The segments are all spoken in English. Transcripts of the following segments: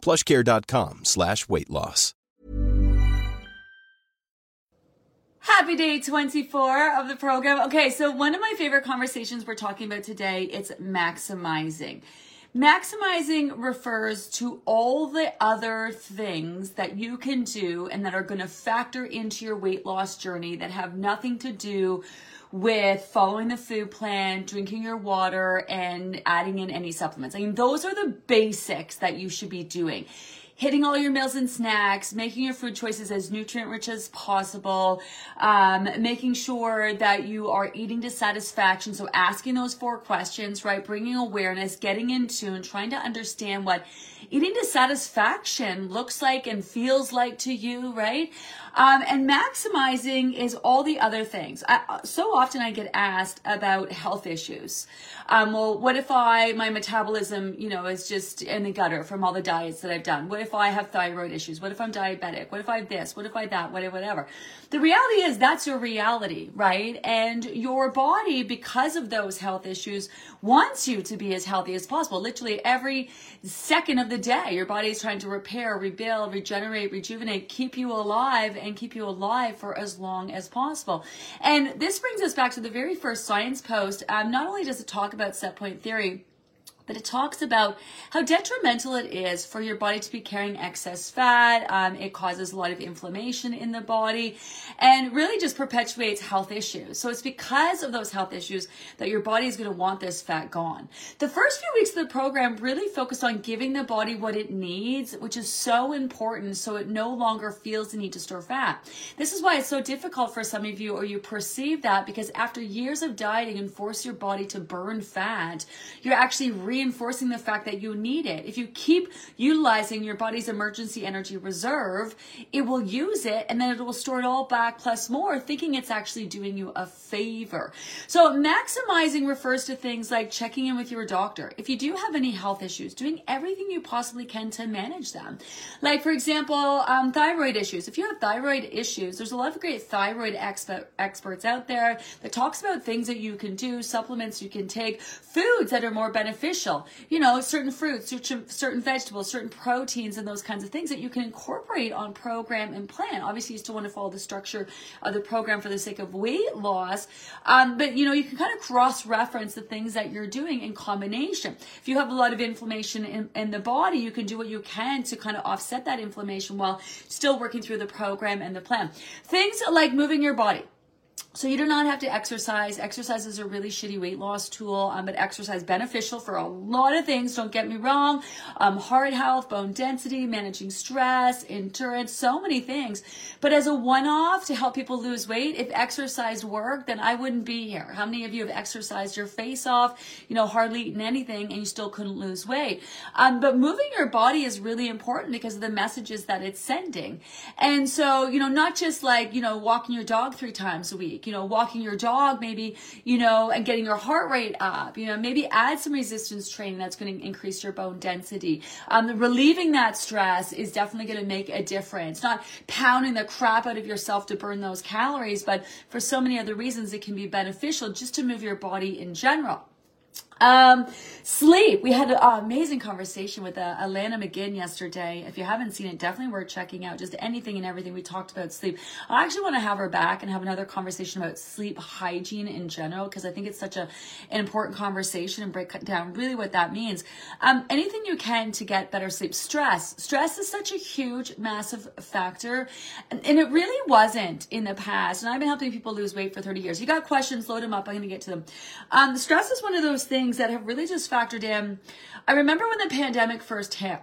plushcare.com slash weight loss. Happy day 24 of the program. Okay, so one of my favorite conversations we're talking about today, it's maximizing. Maximizing refers to all the other things that you can do and that are going to factor into your weight loss journey that have nothing to do with following the food plan, drinking your water, and adding in any supplements. I mean, those are the basics that you should be doing hitting all your meals and snacks, making your food choices as nutrient rich as possible, um, making sure that you are eating to satisfaction. So asking those four questions, right? Bringing awareness, getting in tune, trying to understand what eating to satisfaction looks like and feels like to you, right? Um, and maximizing is all the other things. I, so often I get asked about health issues. Um, well, what if I, my metabolism, you know, is just in the gutter from all the diets that I've done? What if I have thyroid issues? What if I'm diabetic? What if I have this? What if I that? Whatever, whatever. The reality is that's your reality, right? And your body, because of those health issues, wants you to be as healthy as possible. Literally every second of the day, your body is trying to repair, rebuild, regenerate, rejuvenate, keep you alive and keep you alive for as long as possible. And this brings us back to the very first science post. Um, not only does it talk about set point theory, but it talks about how detrimental it is for your body to be carrying excess fat. Um, it causes a lot of inflammation in the body and really just perpetuates health issues. So it's because of those health issues that your body is going to want this fat gone. The first few weeks of the program really focused on giving the body what it needs, which is so important so it no longer feels the need to store fat. This is why it's so difficult for some of you or you perceive that because after years of dieting and force your body to burn fat, you're actually re reinforcing the fact that you need it. If you keep utilizing your body's emergency energy reserve, it will use it and then it will store it all back plus more, thinking it's actually doing you a favor. So maximizing refers to things like checking in with your doctor. If you do have any health issues, doing everything you possibly can to manage them. Like, for example, um, thyroid issues. If you have thyroid issues, there's a lot of great thyroid experts out there that talks about things that you can do, supplements you can take, foods that are more beneficial beneficial. You know, certain fruits, certain vegetables, certain proteins, and those kinds of things that you can incorporate on program and plan. Obviously, you still want to follow the structure of the program for the sake of weight loss, um, but you know, you can kind of cross reference the things that you're doing in combination. If you have a lot of inflammation in, in the body, you can do what you can to kind of offset that inflammation while still working through the program and the plan. Things like moving your body. So you do not have to exercise. Exercise is a really shitty weight loss tool, um, but exercise beneficial for a lot of things. Don't get me wrong. Um, heart health, bone density, managing stress, endurance, so many things. But as a one-off to help people lose weight, if exercise worked, then I wouldn't be here. How many of you have exercised your face off, you know, hardly eaten anything and you still couldn't lose weight? Um, but moving your body is really important because of the messages that it's sending. And so, you know, not just like, you know, walking your dog three times a week week, you know, walking your dog, maybe, you know, and getting your heart rate up, you know, maybe add some resistance training that's going to increase your bone density. Um, relieving that stress is definitely going to make a difference. Not pounding the crap out of yourself to burn those calories, but for so many other reasons, it can be beneficial just to move your body in general. Um, sleep. We had an amazing conversation with uh, Alana McGinn yesterday. If you haven't seen it, definitely worth checking out. Just anything and everything we talked about sleep. I actually want to have her back and have another conversation about sleep hygiene in general because I think it's such a an important conversation and break down really what that means. Um, anything you can to get better sleep. Stress. Stress is such a huge, massive factor, and, and it really wasn't in the past. And I've been helping people lose weight for 30 years. You got questions? Load them up. I'm going to get to them. Um, stress is one of those things that have really just factored in. I remember when the pandemic first hit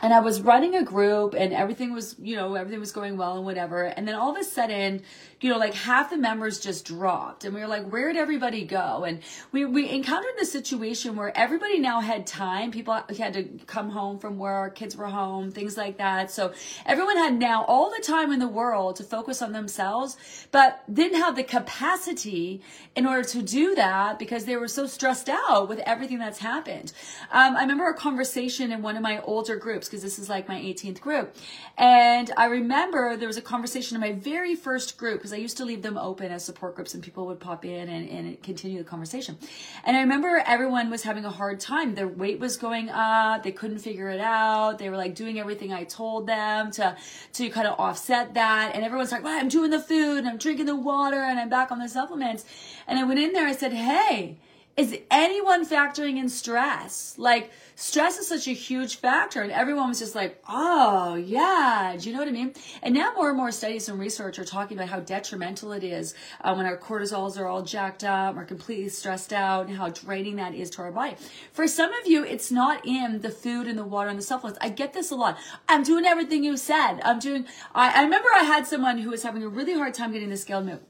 and I was running a group and everything was, you know, everything was going well and whatever. And then all of a sudden, you know, like half the members just dropped and we were like, where did everybody go? And we, we encountered the situation where everybody now had time. People had to come home from work, kids were home, things like that. So everyone had now all the time in the world to focus on themselves, but didn't have the capacity in order to do that because they were so stressed out with everything that's happened. Um, I remember a conversation in one of my older groups because this is like my 18th group. And I remember there was a conversation in my very first group because I used to leave them open as support groups and people would pop in and, and continue the conversation. And I remember everyone was having a hard time. Their weight was going up. They couldn't figure it out. They were like doing everything I told them to, to kind of offset that. And everyone's like, well, I'm doing the food and I'm drinking the water and I'm back on the supplements. And I went in there, I said, hey, is anyone factoring in stress? Like, stress is such a huge factor. And everyone was just like, oh, yeah. Do you know what I mean? And now more and more studies and research are talking about how detrimental it is uh, when our cortisols are all jacked up, we're completely stressed out, and how draining that is to our body. For some of you, it's not in the food and the water and the supplements. I get this a lot. I'm doing everything you said. I'm doing, I, I remember I had someone who was having a really hard time getting the scale move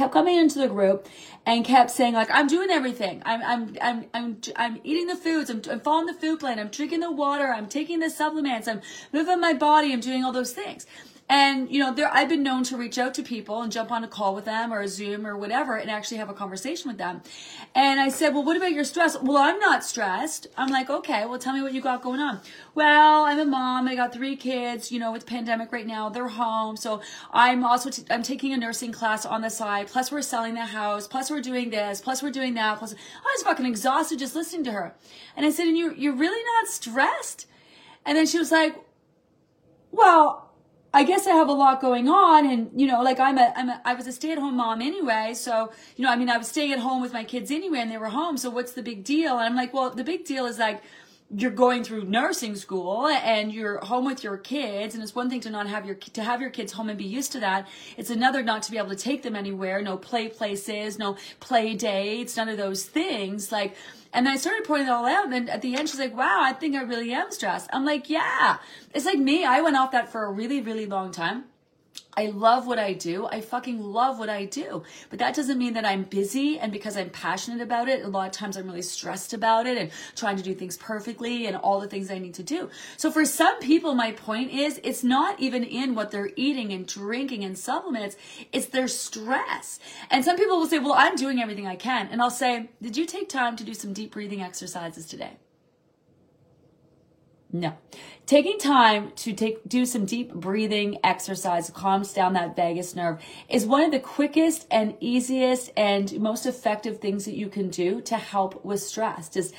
kept coming into the group and kept saying like i'm doing everything. I'm i'm i'm i'm, I'm eating the foods. I'm, I'm following the food plan. I'm drinking the water. I'm taking the supplements. I'm moving my body. I'm doing all those things and you know, there I've been known to reach out to people and jump on a call with them or a Zoom or whatever and actually have a conversation with them. And I said, "Well, what about your stress?" "Well, I'm not stressed." I'm like, "Okay, well, tell me what you got going on." "Well, I'm a mom. I got 3 kids, you know, with pandemic right now. They're home. So, I'm also I'm taking a nursing class on the side. Plus we're selling the house. Plus we're doing this. Plus we're doing that. Plus I was fucking exhausted just listening to her. And I said, "And you you're really not stressed?" And then she was like, "Well, I guess I have a lot going on and you know like I'm a I'm a I was a stay-at-home mom anyway so you know I mean I was staying at home with my kids anyway and they were home so what's the big deal? And I'm like well the big deal is like you're going through nursing school and you're home with your kids and it's one thing to not have your to have your kids home and be used to that it's another not to be able to take them anywhere no play places no play dates none of those things like and I started pointing it all out. And at the end, she's like, wow, I think I really am stressed. I'm like, yeah. It's like me. I went off that for a really, really long time. I love what I do. I fucking love what I do. But that doesn't mean that I'm busy and because I'm passionate about it, a lot of times I'm really stressed about it and trying to do things perfectly and all the things I need to do. So for some people, my point is it's not even in what they're eating and drinking and supplements, it's their stress. And some people will say, well, I'm doing everything I can. And I'll say, did you take time to do some deep breathing exercises today? No. Taking time to take do some deep breathing exercise calms down that vagus nerve is one of the quickest and easiest and most effective things that you can do to help with stress. Just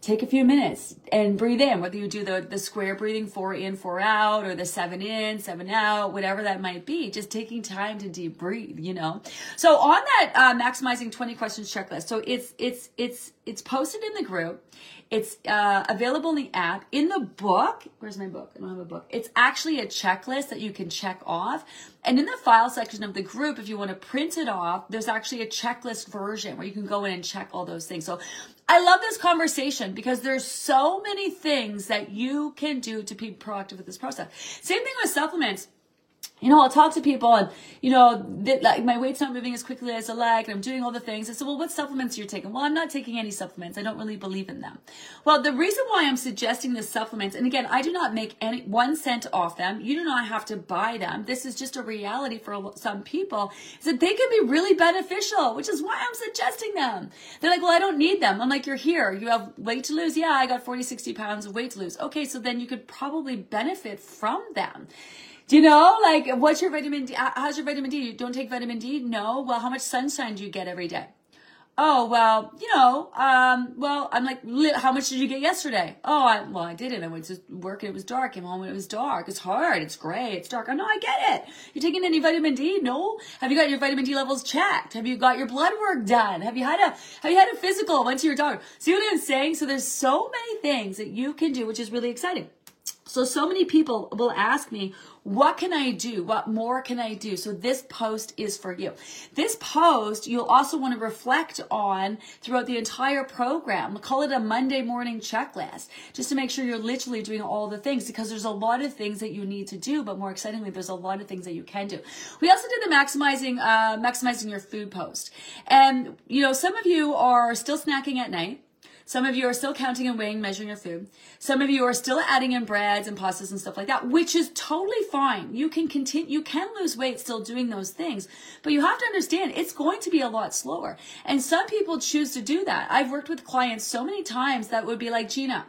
take a few minutes and breathe in, whether you do the, the square breathing, four in, four out, or the seven in, seven out, whatever that might be, just taking time to deep breathe, you know? So on that, uh, maximizing 20 questions checklist. So it's, it's, it's, it's posted in the group. It's uh, available in the app. In the book, where's my book? I don't have a book. It's actually a checklist that you can check off. And in the file section of the group, if you want to print it off, there's actually a checklist version where you can go in and check all those things. So I love this conversation because there's so many things that you can do to be proactive with this process. Same thing with supplements you know, I'll talk to people and, you know, like my weight's not moving as quickly as I like and I'm doing all the things. I said, well, what supplements are you taking? Well, I'm not taking any supplements. I don't really believe in them. Well, the reason why I'm suggesting the supplements, and again, I do not make any one cent off them. You do not have to buy them. This is just a reality for some people is that they can be really beneficial, which is why I'm suggesting them. They're like, well, I don't need them. I'm like, you're here. You have weight to lose. Yeah, I got 40, 60 pounds of weight to lose. Okay. So then you could probably benefit from them. Do you know, like, what's your vitamin D? How's your vitamin D? You don't take vitamin D? No. Well, how much sunshine do you get every day? Oh, well, you know, um, well, I'm like, how much did you get yesterday? Oh, I, well, I didn't. I went to work and it was dark. Came home and it was dark. It's hard. It's gray. It's dark. Oh, no, I get it. You taking any vitamin D? No. Have you got your vitamin D levels checked? Have you got your blood work done? Have you had a, have you had a physical? Went to your doctor? See what I'm saying? So there's so many things that you can do, which is really exciting. So, so many people will ask me, what can I do? What more can I do? So this post is for you. This post you'll also want to reflect on throughout the entire program. We'll call it a Monday morning checklist just to make sure you're literally doing all the things because there's a lot of things that you need to do, but more excitingly, there's a lot of things that you can do. We also did the maximizing, uh, maximizing your food post. And, you know, some of you are still snacking at night. Some of you are still counting and weighing, measuring your food. Some of you are still adding in breads and pastas and stuff like that, which is totally fine. You can continue, you can lose weight still doing those things, but you have to understand it's going to be a lot slower. And some people choose to do that. I've worked with clients so many times that would be like, Gina,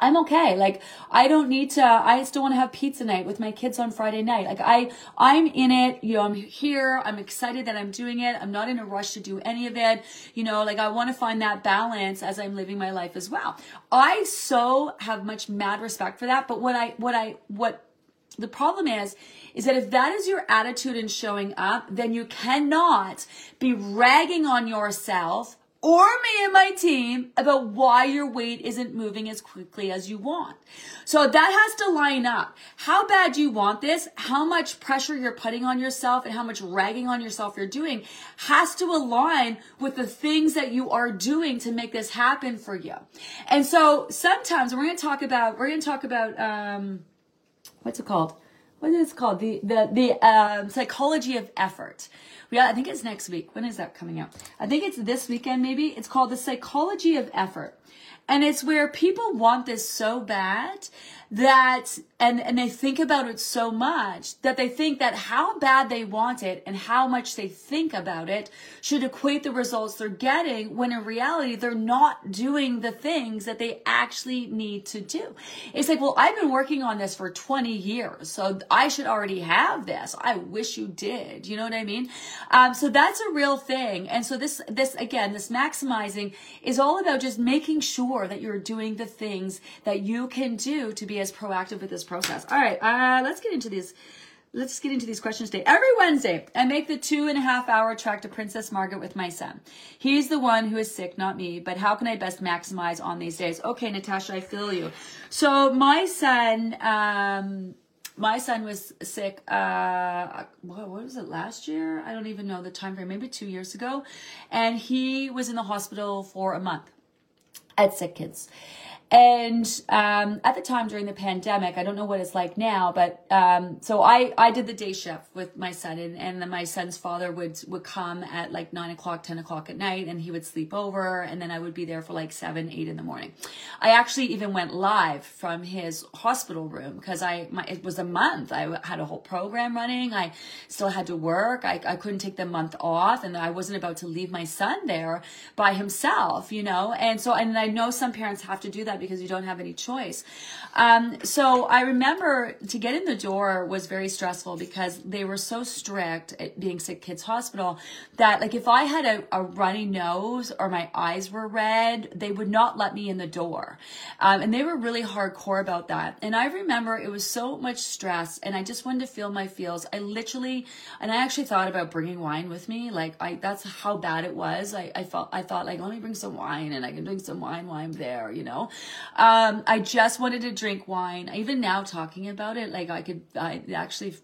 I'm okay. Like I don't need to I still want to have pizza night with my kids on Friday night. Like I I'm in it, you know, I'm here. I'm excited that I'm doing it. I'm not in a rush to do any of it. You know, like I want to find that balance as I'm living my life as well. I so have much mad respect for that, but what I what I what the problem is is that if that is your attitude in showing up, then you cannot be ragging on yourself or me and my team about why your weight isn't moving as quickly as you want. So that has to line up. How bad you want this, how much pressure you're putting on yourself and how much ragging on yourself you're doing has to align with the things that you are doing to make this happen for you. And so sometimes we're going to talk about, we're going to talk about, um, what's it called? What is it called? The, the, the, um, psychology of effort. Yeah, I think it's next week. When is that coming out? I think it's this weekend, maybe. It's called The Psychology of Effort. And it's where people want this so bad that and and they think about it so much that they think that how bad they want it and how much they think about it should equate the results they're getting when in reality they're not doing the things that they actually need to do. It's like, well, I've been working on this for 20 years, so I should already have this. I wish you did. You know what I mean? Um, so that's a real thing. And so this this again, this maximizing is all about just making sure that you're doing the things that you can do to be as proactive with this process. All right, uh, let's get into these. Let's get into these questions today. Every Wednesday, I make the two and a half hour trek to Princess Margaret with my son. He's the one who is sick, not me. But how can I best maximize on these days? Okay, Natasha, I feel you. So my son, um, my son was sick uh what, was it last year i don't even know the time frame maybe two years ago and he was in the hospital for a month at sick kids and um, at the time during the pandemic, I don't know what it's like now, but um, so I, I did the day shift with my son, and, and then my son's father would would come at like nine o'clock, ten o'clock at night, and he would sleep over, and then I would be there for like seven, eight in the morning. I actually even went live from his hospital room because I my, it was a month. I had a whole program running. I still had to work. I, I couldn't take the month off, and I wasn't about to leave my son there by himself, you know. And so, and I know some parents have to do that because you don't have any choice. Um, so I remember to get in the door was very stressful because they were so strict at being sick kids hospital that like if I had a, a runny nose or my eyes were red, they would not let me in the door. Um, and they were really hardcore about that. And I remember it was so much stress and I just wanted to feel my feels. I literally, and I actually thought about bringing wine with me. Like I, that's how bad it was. I, I felt, I thought like, let me bring some wine and I can drink some wine while I'm there, you know? Um, I just wanted to drink wine. Even now talking about it, like I could, I actually,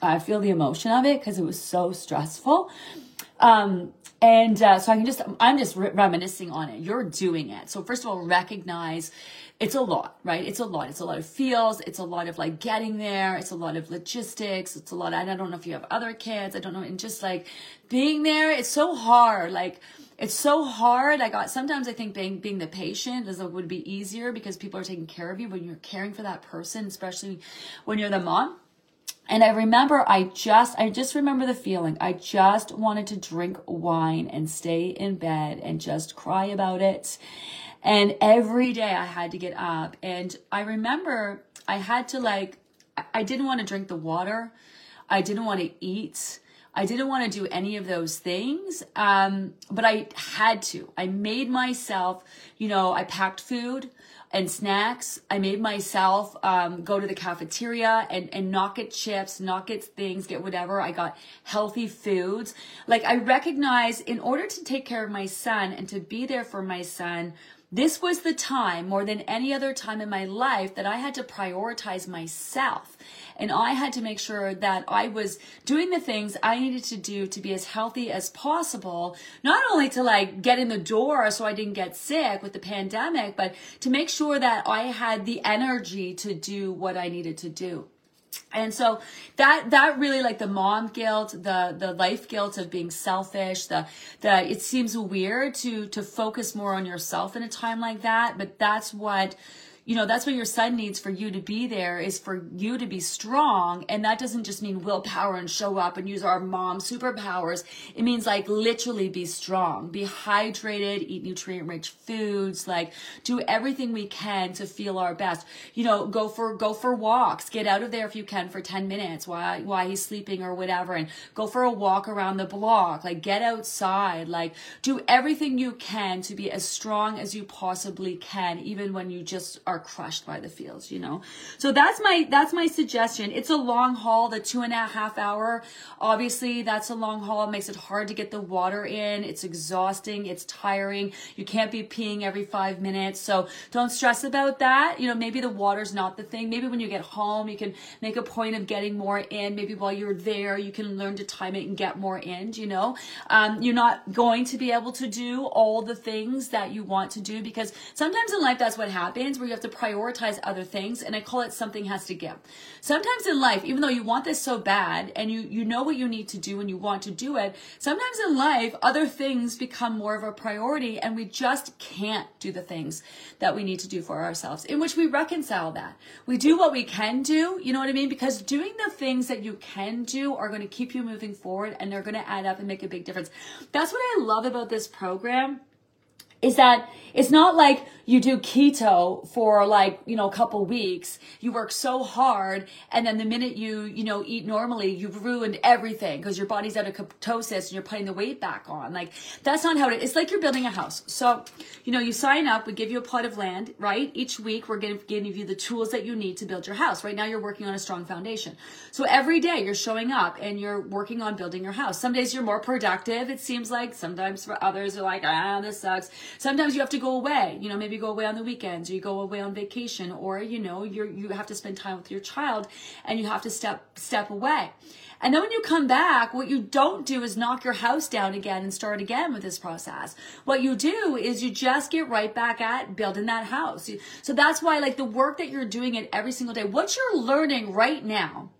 I feel the emotion of it because it was so stressful. Um, and uh, so I can just, I'm just re- reminiscing on it. You're doing it. So first of all, recognize it's a lot, right? It's a lot. It's a lot of feels. It's a lot of like getting there. It's a lot of logistics. It's a lot. And I don't know if you have other kids. I don't know. And just like being there, it's so hard. Like, it's so hard. I got sometimes I think being being the patient is would be easier because people are taking care of you when you're caring for that person, especially when you're the mom. And I remember I just I just remember the feeling. I just wanted to drink wine and stay in bed and just cry about it. And every day I had to get up and I remember I had to like I didn't want to drink the water. I didn't want to eat. I didn't want to do any of those things, um, but I had to. I made myself, you know, I packed food and snacks. I made myself um, go to the cafeteria and, and not get chips, not get things, get whatever. I got healthy foods. Like I recognize in order to take care of my son and to be there for my son, this was the time more than any other time in my life that I had to prioritize myself. And I had to make sure that I was doing the things I needed to do to be as healthy as possible, not only to like get in the door so I didn't get sick with the pandemic, but to make sure that I had the energy to do what I needed to do and so that that really like the mom guilt the the life guilt of being selfish the the it seems weird to to focus more on yourself in a time like that but that's what you know, that's what your son needs for you to be there is for you to be strong. And that doesn't just mean willpower and show up and use our mom superpowers. It means like literally be strong, be hydrated, eat nutrient rich foods, like do everything we can to feel our best. You know, go for, go for walks, get out of there if you can for 10 minutes while, while he's sleeping or whatever and go for a walk around the block, like get outside, like do everything you can to be as strong as you possibly can, even when you just are are crushed by the fields, you know? So that's my, that's my suggestion. It's a long haul, the two and a half hour. Obviously, that's a long haul. It makes it hard to get the water in. It's exhausting. It's tiring. You can't be peeing every five minutes. So don't stress about that. You know, maybe the water's not the thing. Maybe when you get home, you can make a point of getting more in. Maybe while you're there, you can learn to time it and get more in, you know? Um, you're not going to be able to do all the things that you want to do because sometimes in life that's what happens where you have to prioritize other things and I call it something has to give. Sometimes in life, even though you want this so bad and you, you know what you need to do and you want to do it, sometimes in life, other things become more of a priority and we just can't do the things that we need to do for ourselves in which we reconcile that. We do what we can do, you know what I mean? Because doing the things that you can do are going to keep you moving forward and they're going to add up and make a big difference. That's what I love about this program is that it's not like you do keto for like, you know, a couple weeks. You work so hard. And then the minute you, you know, eat normally, you've ruined everything because your body's out of ketosis and you're putting the weight back on. Like that's not how it is. It's like you're building a house. So, you know, you sign up, we give you a plot of land, right? Each week we're to give you the tools that you need to build your house. Right now you're working on a strong foundation. So every day you're showing up and you're working on building your house. Some days you're more productive. It seems like sometimes for others are like, ah, this sucks. Sometimes you have to go away. You know, maybe go away on the weekends or you go away on vacation or, you know, you're, you have to spend time with your child and you have to step, step away. And then when you come back, what you don't do is knock your house down again and start again with this process. What you do is you just get right back at building that house. So that's why like the work that you're doing it every single day, what you're learning right now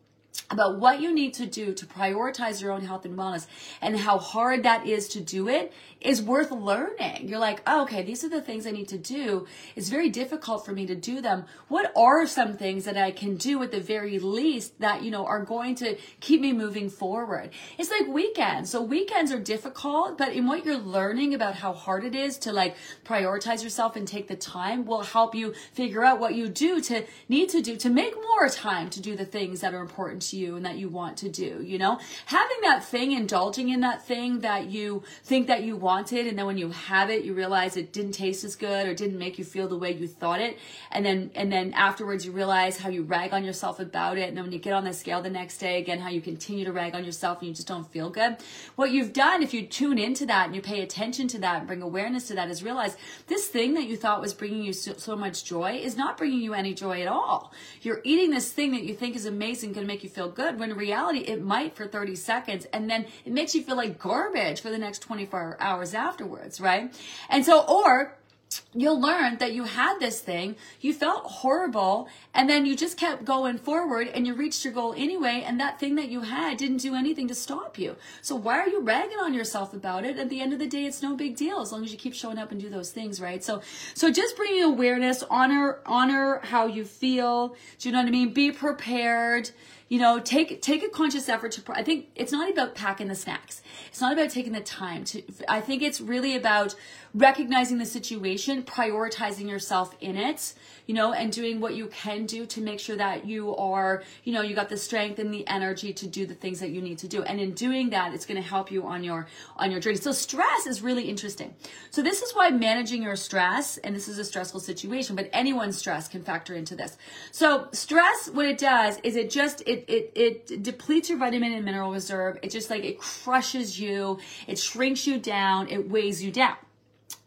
about what you need to do to prioritize your own health and wellness and how hard that is to do it is worth learning. You're like, oh, okay, these are the things I need to do. It's very difficult for me to do them. What are some things that I can do at the very least that, you know, are going to keep me moving forward? It's like weekends. So weekends are difficult, but in what you're learning about how hard it is to like prioritize yourself and take the time will help you figure out what you do to need to do to make more time to do the things that are important to you and that you want to do, you know? Having that thing, indulging in that thing that you think that you want wanted and then when you have it you realize it didn't taste as good or didn't make you feel the way you thought it. And then and then afterwards you realize how you rag on yourself about it. And then when you get on the scale the next day again how you continue to rag on yourself and you just don't feel good. What you've done if you tune into that and you pay attention to that and bring awareness to that is realize this thing that you thought was bringing you so, so much joy is not bringing you any joy at all. You're eating this thing that you think is amazing going to make you feel good when in reality it might for 30 seconds and then it makes you feel like garbage for the next 24 hours hours afterwards, right? And so, or you'll learn that you had this thing, you felt horrible, and then you just kept going forward and you reached your goal anyway, and that thing that you had didn't do anything to stop you. So why are you ragging on yourself about it? At the end of the day, it's no big deal as long as you keep showing up and do those things, right? So so just bringing awareness, honor honor how you feel. Do you know what I mean? Be prepared you know take take a conscious effort to i think it's not about packing the snacks it's not about taking the time to i think it's really about recognizing the situation prioritizing yourself in it you know and doing what you can do to make sure that you are you know you got the strength and the energy to do the things that you need to do. And in doing that it's going to help you on your on your journey. So stress is really interesting. So this is why managing your stress and this is a stressful situation but anyone's stress can factor into this. So stress what it does is it just it it, it depletes your vitamin and mineral reserve. It just like it crushes you, it shrinks you down, it weighs you down.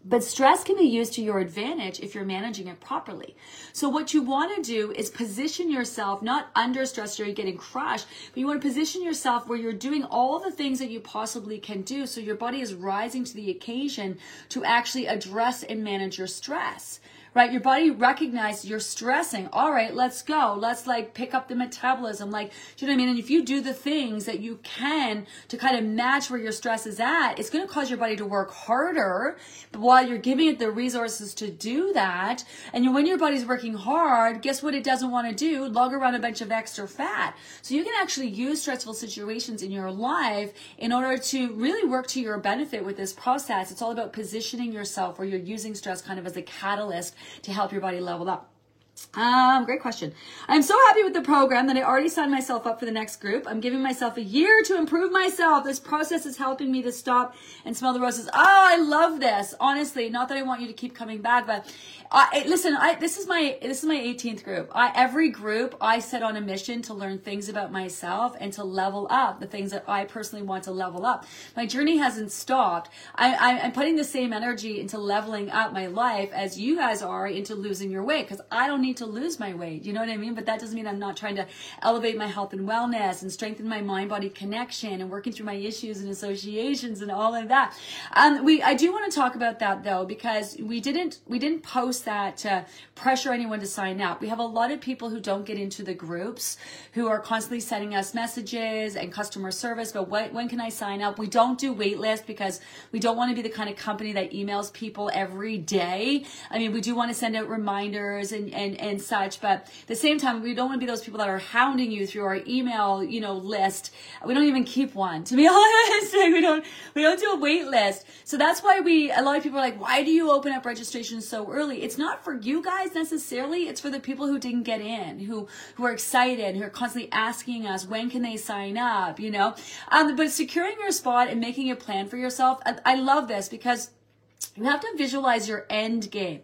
But stress can be used to your advantage if you're managing it properly. So what you want to do is position yourself not under stress or you're getting crushed, but you want to position yourself where you're doing all the things that you possibly can do so your body is rising to the occasion to actually address and manage your stress right? Your body recognizes you're stressing. All right, let's go. Let's like pick up the metabolism. Like, do you know what I mean? And if you do the things that you can to kind of match where your stress is at, it's going to cause your body to work harder. But while you're giving it the resources to do that, and when your body's working hard, guess what it doesn't want to do? Lug around a bunch of extra fat. So you can actually use stressful situations in your life in order to really work to your benefit with this process. It's all about positioning yourself where you're using stress kind of as a catalyst to help your body level up. Um, great question. I'm so happy with the program that I already signed myself up for the next group. I'm giving myself a year to improve myself. This process is helping me to stop and smell the roses. Oh, I love this. Honestly, not that I want you to keep coming back, but I, listen, I, this is my, this is my 18th group. I, every group I set on a mission to learn things about myself and to level up the things that I personally want to level up. My journey hasn't stopped. I, I'm putting the same energy into leveling up my life as you guys are into losing your weight because I don't need to lose my weight. You know what I mean? But that doesn't mean I'm not trying to elevate my health and wellness and strengthen my mind body connection and working through my issues and associations and all of that. Um, we, I do want to talk about that though, because we didn't, we didn't post that to pressure anyone to sign up. We have a lot of people who don't get into the groups who are constantly sending us messages and customer service, but what, when can I sign up? We don't do wait list because we don't want to be the kind of company that emails people every day. I mean, we do want to send out reminders and, and, and such. But at the same time, we don't want to be those people that are hounding you through our email, you know, list. We don't even keep one, to be honest. We don't, we don't do a wait list. So that's why we, a lot of people are like, why do you open up registration so early? It's not for you guys necessarily. It's for the people who didn't get in, who, who are excited, who are constantly asking us, when can they sign up, you know? Um, but securing your spot and making a plan for yourself, I, I love this because you have to visualize your end game.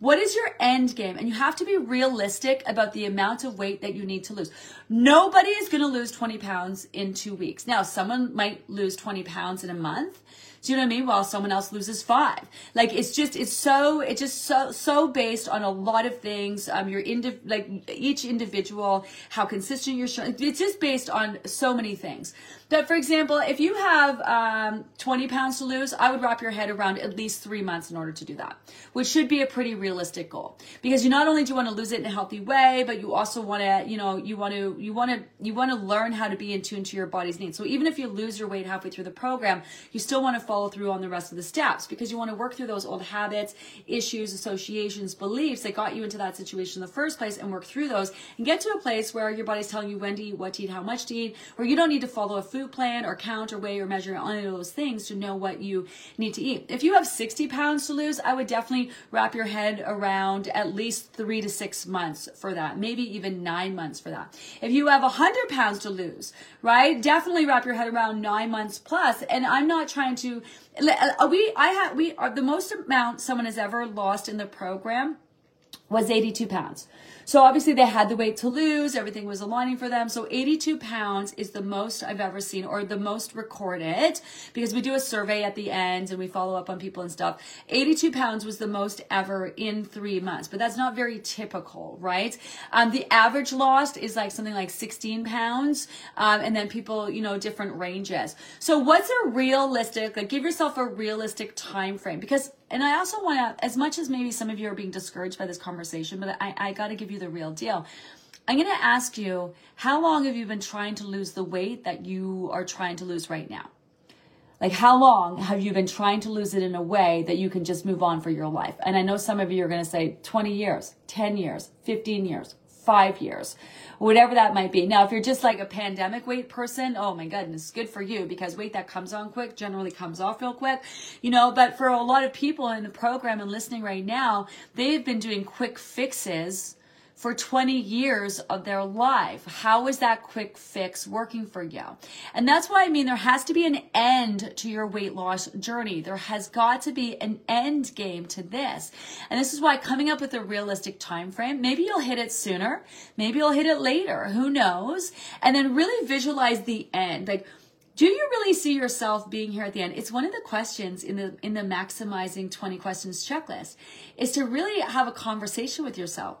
What is your end game? And you have to be realistic about the amount of weight that you need to lose. Nobody is going to lose 20 pounds in two weeks. Now, someone might lose 20 pounds in a month. Do you know what I mean? While someone else loses five. Like it's just it's so it's just so so based on a lot of things. Um, your indi- like each individual, how consistent you're showing. It's just based on so many things. That, for example, if you have um, 20 pounds to lose, I would wrap your head around at least three months in order to do that, which should be a pretty realistic goal. Because you not only do you want to lose it in a healthy way, but you also want to, you know, you want to, you want to, you want to learn how to be in tune to your body's needs. So even if you lose your weight halfway through the program, you still want to follow through on the rest of the steps because you want to work through those old habits, issues, associations, beliefs that got you into that situation in the first place and work through those and get to a place where your body's telling you when to eat, what to eat, how much to eat, where you don't need to follow a food plan or count or weigh or measure any of those things to know what you need to eat. If you have 60 pounds to lose, I would definitely wrap your head around at least three to six months for that, maybe even nine months for that. If you have 100 pounds to lose, right, definitely wrap your head around nine months plus. And I'm not trying to, uh, we, I have, we are the most amount someone has ever lost in the program was 82 pounds. So obviously they had the weight to lose. Everything was aligning for them. So 82 pounds is the most I've ever seen or the most recorded because we do a survey at the end and we follow up on people and stuff. 82 pounds was the most ever in three months, but that's not very typical, right? Um, the average lost is like something like 16 pounds. Um, and then people, you know, different ranges. So what's a realistic, like give yourself a realistic time frame because and I also want to, as much as maybe some of you are being discouraged by this conversation, but I, I got to give you the real deal. I'm going to ask you, how long have you been trying to lose the weight that you are trying to lose right now? Like, how long have you been trying to lose it in a way that you can just move on for your life? And I know some of you are going to say 20 years, 10 years, 15 years, five years, whatever that might be. Now, if you're just like a pandemic weight person, oh my goodness, good for you because weight that comes on quick generally comes off real quick, you know. But for a lot of people in the program and listening right now, they've been doing quick fixes for 20 years of their life. How is that quick fix working for you? And that's why I mean there has to be an end to your weight loss journey. There has got to be an end game to this. And this is why coming up with a realistic time frame, maybe you'll hit it sooner, maybe you'll hit it later, who knows? And then really visualize the end. Like do you really see yourself being here at the end it's one of the questions in the in the maximizing 20 questions checklist is to really have a conversation with yourself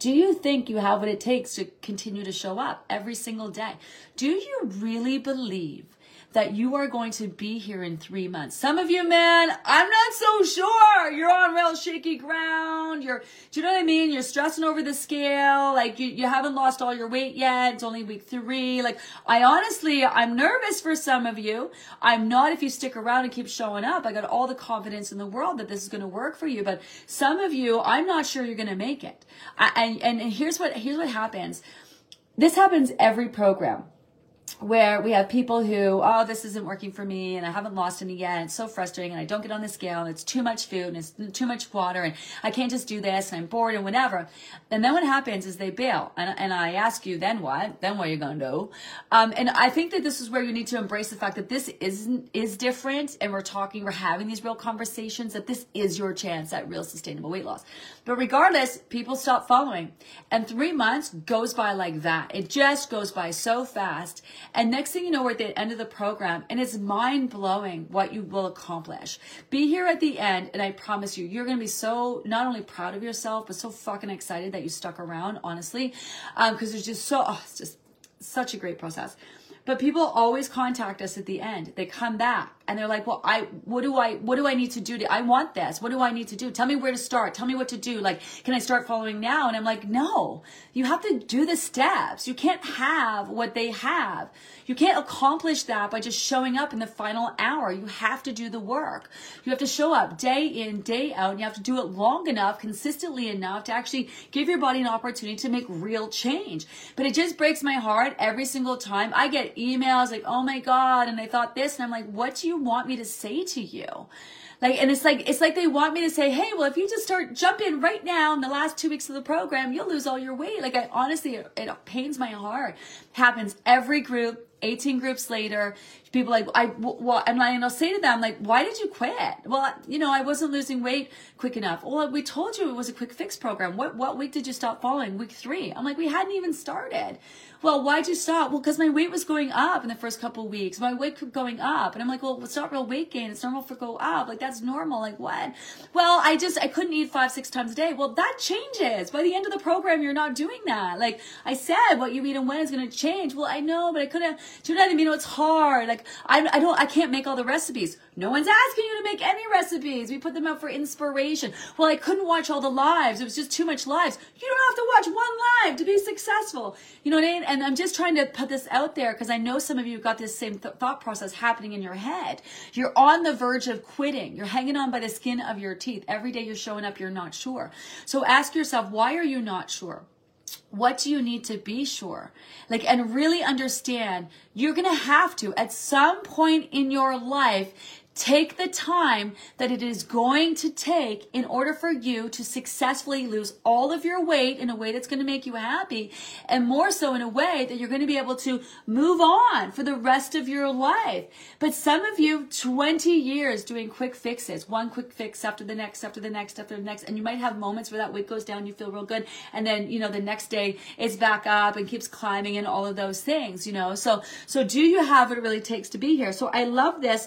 do you think you have what it takes to continue to show up every single day? Do you really believe that you are going to be here in three months. Some of you, man, I'm not so sure. You're on real shaky ground. You're, do you know what I mean? You're stressing over the scale. Like you, you haven't lost all your weight yet. It's only week three. Like I honestly, I'm nervous for some of you. I'm not if you stick around and keep showing up. I got all the confidence in the world that this is going to work for you. But some of you, I'm not sure you're going to make it. I, and, and here's what, here's what happens. This happens every program where we have people who, oh, this isn't working for me and I haven't lost any yet. It's so frustrating and I don't get on the scale and it's too much food and it's too much water and I can't just do this and I'm bored and whatever. And then what happens is they bail. And, and I ask you, then what? Then what are you going to do? Um, and I think that this is where you need to embrace the fact that this isn't, is different and we're talking, we're having these real conversations that this is your chance at real sustainable weight loss. But regardless, people stop following and three months goes by like that. It just goes by so fast. And next thing you know, we're at the end of the program and it's mind blowing what you will accomplish. Be here at the end and I promise you, you're going to be so not only proud of yourself, but so fucking excited that you stuck around, honestly. Um, cause it's just so, oh, it's just such a great process. But people always contact us at the end. They come back and they're like, well, I, what do I, what do I need to do to, I want this. What do I need to do? Tell me where to start. Tell me what to do. Like, can I start following now? And I'm like, no, you have to do the steps. You can't have what they have. You can't accomplish that by just showing up in the final hour. You have to do the work. You have to show up day in, day out, and you have to do it long enough, consistently enough to actually give your body an opportunity to make real change. But it just breaks my heart every single time. I get emails like, oh my God, and I thought this, and I'm like, what do you want me to say to you? Like, and it's like, it's like they want me to say, hey, well, if you just start, jumping right now in the last two weeks of the program, you'll lose all your weight. Like, I honestly, it, it pains my heart. Happens every group, 18 groups later, people like, I, well, and I, and I'll say to them, like, why did you quit? Well, you know, I wasn't losing weight quick enough. Well, we told you it was a quick fix program. What, what week did you stop following? Week three. I'm like, we hadn't even started well, why'd you stop? Well, because my weight was going up in the first couple weeks. My weight kept going up. And I'm like, well, it's not real weight gain. It's normal for go up. Like, that's normal. Like, what? Well, I just, I couldn't eat five, six times a day. Well, that changes. By the end of the program, you're not doing that. Like, I said, what you eat and when is going to change. Well, I know, but I couldn't, do you know what I mean? You know, it's hard. Like, I, I don't, I can't make all the recipes. No one's asking you to make any recipes. We put them out for inspiration. Well, I couldn't watch all the lives. It was just too much lives. You don't have to watch one live to be successful. You know what I mean? And I'm just trying to put this out there because I know some of you got this same th- thought process happening in your head. You're on the verge of quitting. You're hanging on by the skin of your teeth. Every day you're showing up, you're not sure. So ask yourself, why are you not sure? What do you need to be sure? Like, and really understand you're going to have to, at some point in your life, Take the time that it is going to take in order for you to successfully lose all of your weight in a way that's going to make you happy and more so in a way that you're going to be able to move on for the rest of your life. But some of you, 20 years doing quick fixes, one quick fix after the next, after the next, after the next, and you might have moments where that weight goes down, you feel real good, and then, you know, the next day it's back up and keeps climbing and all of those things, you know. So, so do you have what it really takes to be here? So I love this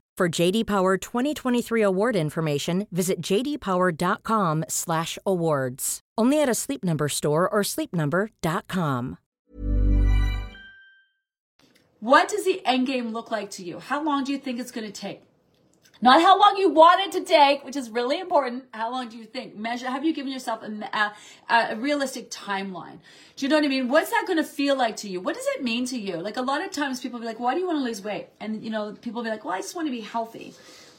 For JD Power 2023 award information, visit jdpower.com/awards. Only at a Sleep Number store or sleepnumber.com. What does the end game look like to you? How long do you think it's going to take? Not how long you want it to take, which is really important. How long do you think? Measure, have you given yourself a, a, a realistic timeline? Do you know what I mean? What's that going to feel like to you? What does it mean to you? Like a lot of times people be like, why do you want to lose weight? And, you know, people be like, well, I just want to be healthy.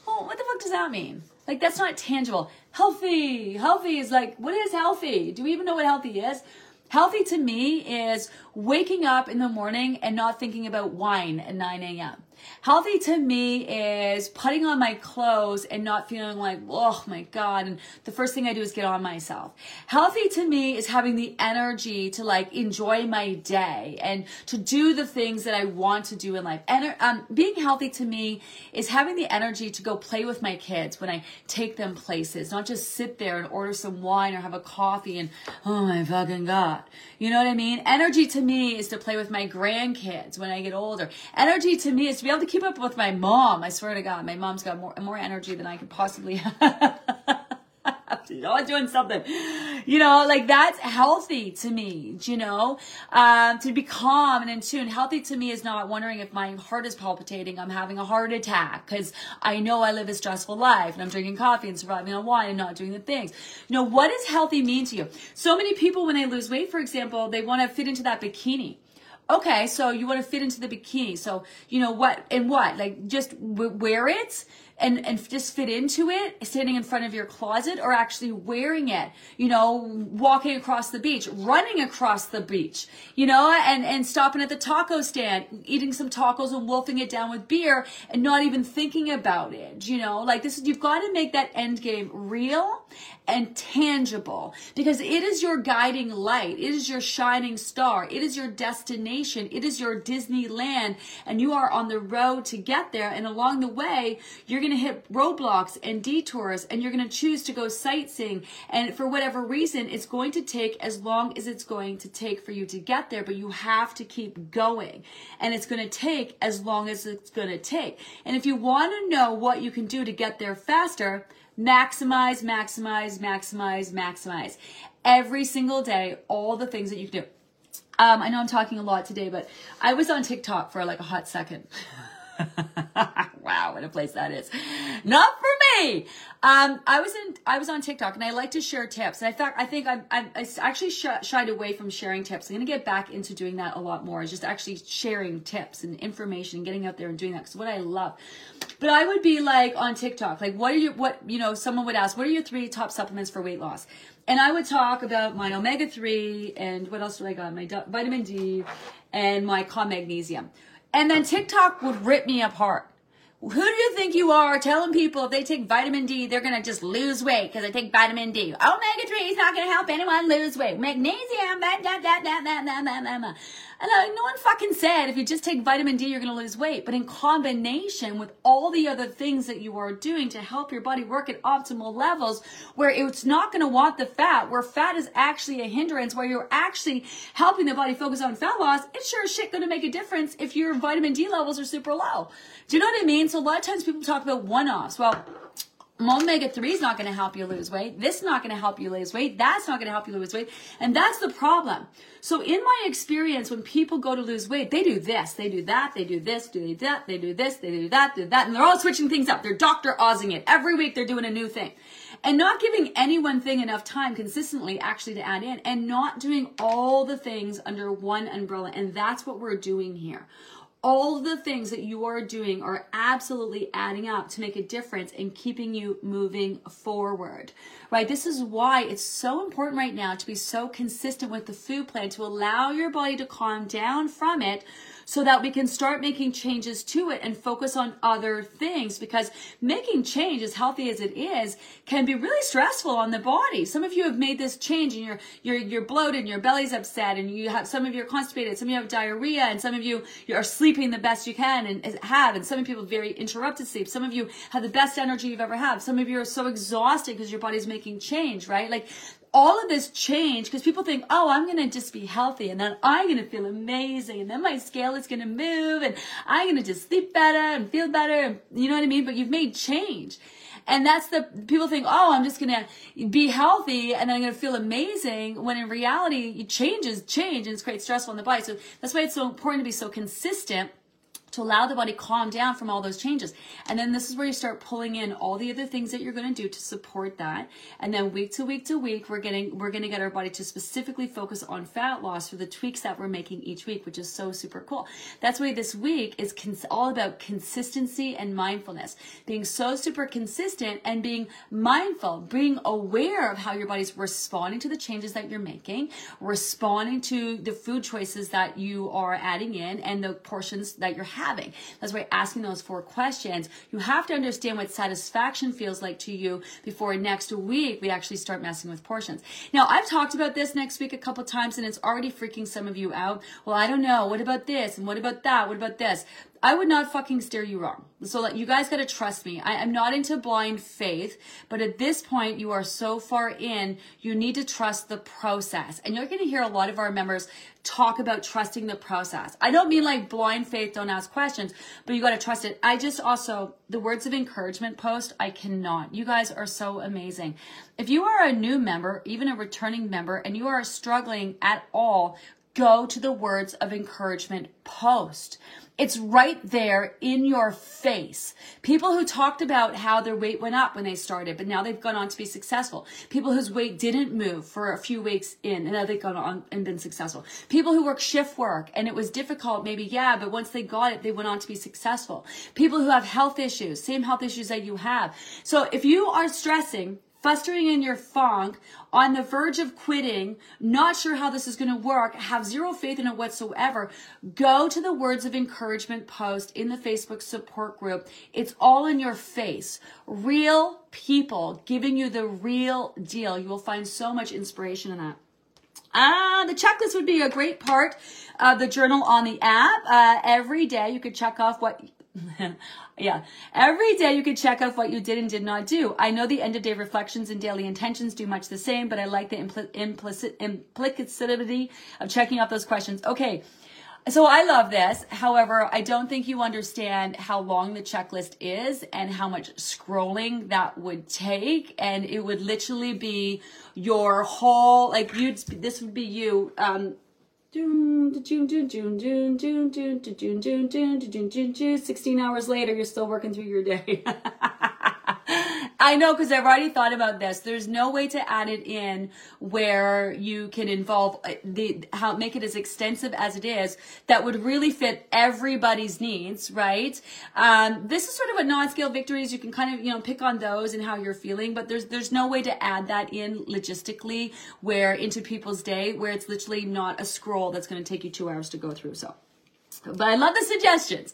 Well, what the fuck does that mean? Like, that's not tangible. Healthy. Healthy is like, what is healthy? Do we even know what healthy is? Healthy to me is waking up in the morning and not thinking about wine at 9 a.m. Healthy to me is putting on my clothes and not feeling like, oh my God. And the first thing I do is get on myself. Healthy to me is having the energy to like enjoy my day and to do the things that I want to do in life. And um, being healthy to me is having the energy to go play with my kids when I take them places, not just sit there and order some wine or have a coffee and, oh my fucking God. You know what I mean? Energy to me is to play with my grandkids when I get older. Energy to me is to be able to keep up with my mom. I swear to God, my mom's got more more energy than I could possibly have. She's always doing something, you know, like that's healthy to me, you know, um, to be calm and in tune. Healthy to me is not wondering if my heart is palpitating, I'm having a heart attack because I know I live a stressful life and I'm drinking coffee and surviving on wine and not doing the things. You know, what does healthy mean to you? So many people, when they lose weight, for example, they want to fit into that bikini okay, so you want to fit into the bikini. So, you know, what and what? Like just w- wear it and and just fit into it standing in front of your closet or actually wearing it you know walking across the beach running across the beach you know and and stopping at the taco stand eating some tacos and wolfing it down with beer and not even thinking about it you know? Like this you've got to make that end game real and tangible because it is your guiding light. It is your shining star. It is your destination. It is your disneyland and you are on the road to get there. And along the way you're going to hit roadblocks and detours and you're going to choose to go sightseeing. And for whatever reason, it's going to take as long as it's going to take for you to get there, but you have to keep going. And it's going to take as long as it's going to take. And if you want to know what you can do to get there faster, maximize, maximize, maximize, maximize. Every single day, all the things that you can do. Um, I know I'm talking a lot today, but I was on TikTok for like a hot second. wow, what a place that is. Not for me. Um, I was in, I was on TikTok and I like to share tips. And I thought, I think I, I, I actually sh- shied away from sharing tips. I'm going to get back into doing that a lot more. Is just actually sharing tips and information and getting out there and doing that. Because what I love. But I would be like on TikTok, like, what are you, what, you know, someone would ask, what are your three top supplements for weight loss? And I would talk about my omega 3 and what else do I got? My vitamin D and my calm magnesium. And then TikTok would rip me apart. Who do you think you are telling people if they take vitamin D, they're going to just lose weight because they take vitamin D? Omega 3 is not going to help anyone lose weight. Magnesium, that, that, that, that, that, that, that, that. And uh, no one fucking said if you just take vitamin D, you're going to lose weight. But in combination with all the other things that you are doing to help your body work at optimal levels, where it's not going to want the fat, where fat is actually a hindrance, where you're actually helping the body focus on fat loss, it's sure as shit going to make a difference if your vitamin D levels are super low. Do you know what I mean? So a lot of times people talk about one offs. Well, omega 3 is not going to help you lose weight. This is not going to help you lose weight. That's not going to help you lose weight. And that's the problem. So in my experience, when people go to lose weight, they do this, they do that, they do this, do they do that, they do this, they do that, do that, and they're all switching things up. They're Dr. Ozing it. Every week they're doing a new thing. And not giving any one thing enough time consistently actually to add in and not doing all the things under one umbrella. And that's what we're doing here all the things that you are doing are absolutely adding up to make a difference in keeping you moving forward, right? This is why it's so important right now to be so consistent with the food plan to allow your body to calm down from it so that we can start making changes to it and focus on other things because making change as healthy as it is can be really stressful on the body. Some of you have made this change and you're you're you're bloated and your belly's upset and you have some of you are constipated, some of you have diarrhea and some of you are sleeping the best you can and have and some you very interrupted sleep. Some of you have the best energy you've ever had. Some of you are so exhausted because your body's making change, right? Like all of this change because people think, oh, I'm going to just be healthy and then I'm going to feel amazing and then my scale is going to move and I'm going to just sleep better and feel better. And, you know what I mean? But you've made change. And that's the people think, oh, I'm just gonna be healthy and then I'm gonna feel amazing. When in reality, change is change and it's quite stressful in the body. So that's why it's so important to be so consistent to allow the body calm down from all those changes. And then this is where you start pulling in all the other things that you're going to do to support that. And then week to week to week, we're getting we're going to get our body to specifically focus on fat loss for the tweaks that we're making each week, which is so super cool. That's why this week is cons- all about consistency and mindfulness. Being so super consistent and being mindful, being aware of how your body's responding to the changes that you're making, responding to the food choices that you are adding in and the portions that you're having having. That's why asking those four questions, you have to understand what satisfaction feels like to you before next week we actually start messing with portions. Now, I've talked about this next week a couple times and it's already freaking some of you out. Well, I don't know. What about this? And what about that? What about this? I would not fucking steer you wrong. So like, you guys got to trust me. I, am not into blind faith, but at this point, you are so far in, you need to trust the process. And you're to hear a lot of our members talk about trusting the process. I don't mean like blind faith, don't ask questions, but you got to trust it. I just also, the words of encouragement post, I cannot. You guys are so amazing. If you are a new member, even a returning member, and you are struggling at all, go to the words of encouragement post. It's right there in your face. People who talked about how their weight went up when they started, but now they've gone on to be successful. People whose weight didn't move for a few weeks in, and now they've gone on and been successful. People who work shift work and it was difficult, maybe, yeah, but once they got it, they went on to be successful. People who have health issues, same health issues that you have. So if you are stressing, festering in your funk, on the verge of quitting, not sure how this is going to work, have zero faith in it whatsoever, go to the words of encouragement post in the Facebook support group. It's all in your face. Real people giving you the real deal. You will find so much inspiration in that. Ah, the checklist would be a great part of the journal on the app. Uh, every day you could check off what yeah. Every day you can check off what you did and did not do. I know the end of day reflections and daily intentions do much the same, but I like the impl- implicit implicitity of checking off those questions. Okay. So I love this. However, I don't think you understand how long the checklist is and how much scrolling that would take. And it would literally be your whole, like you'd, this would be you, um, 16 hours later, you're still working through your day. I know because I've already thought about this. There's no way to add it in where you can involve uh, the how make it as extensive as it is that would really fit everybody's needs, right? Um, this is sort of a non-scale victories. You can kind of you know pick on those and how you're feeling, but there's there's no way to add that in logistically where into people's day where it's literally not a scroll that's going to take you two hours to go through. So. But I love the suggestions.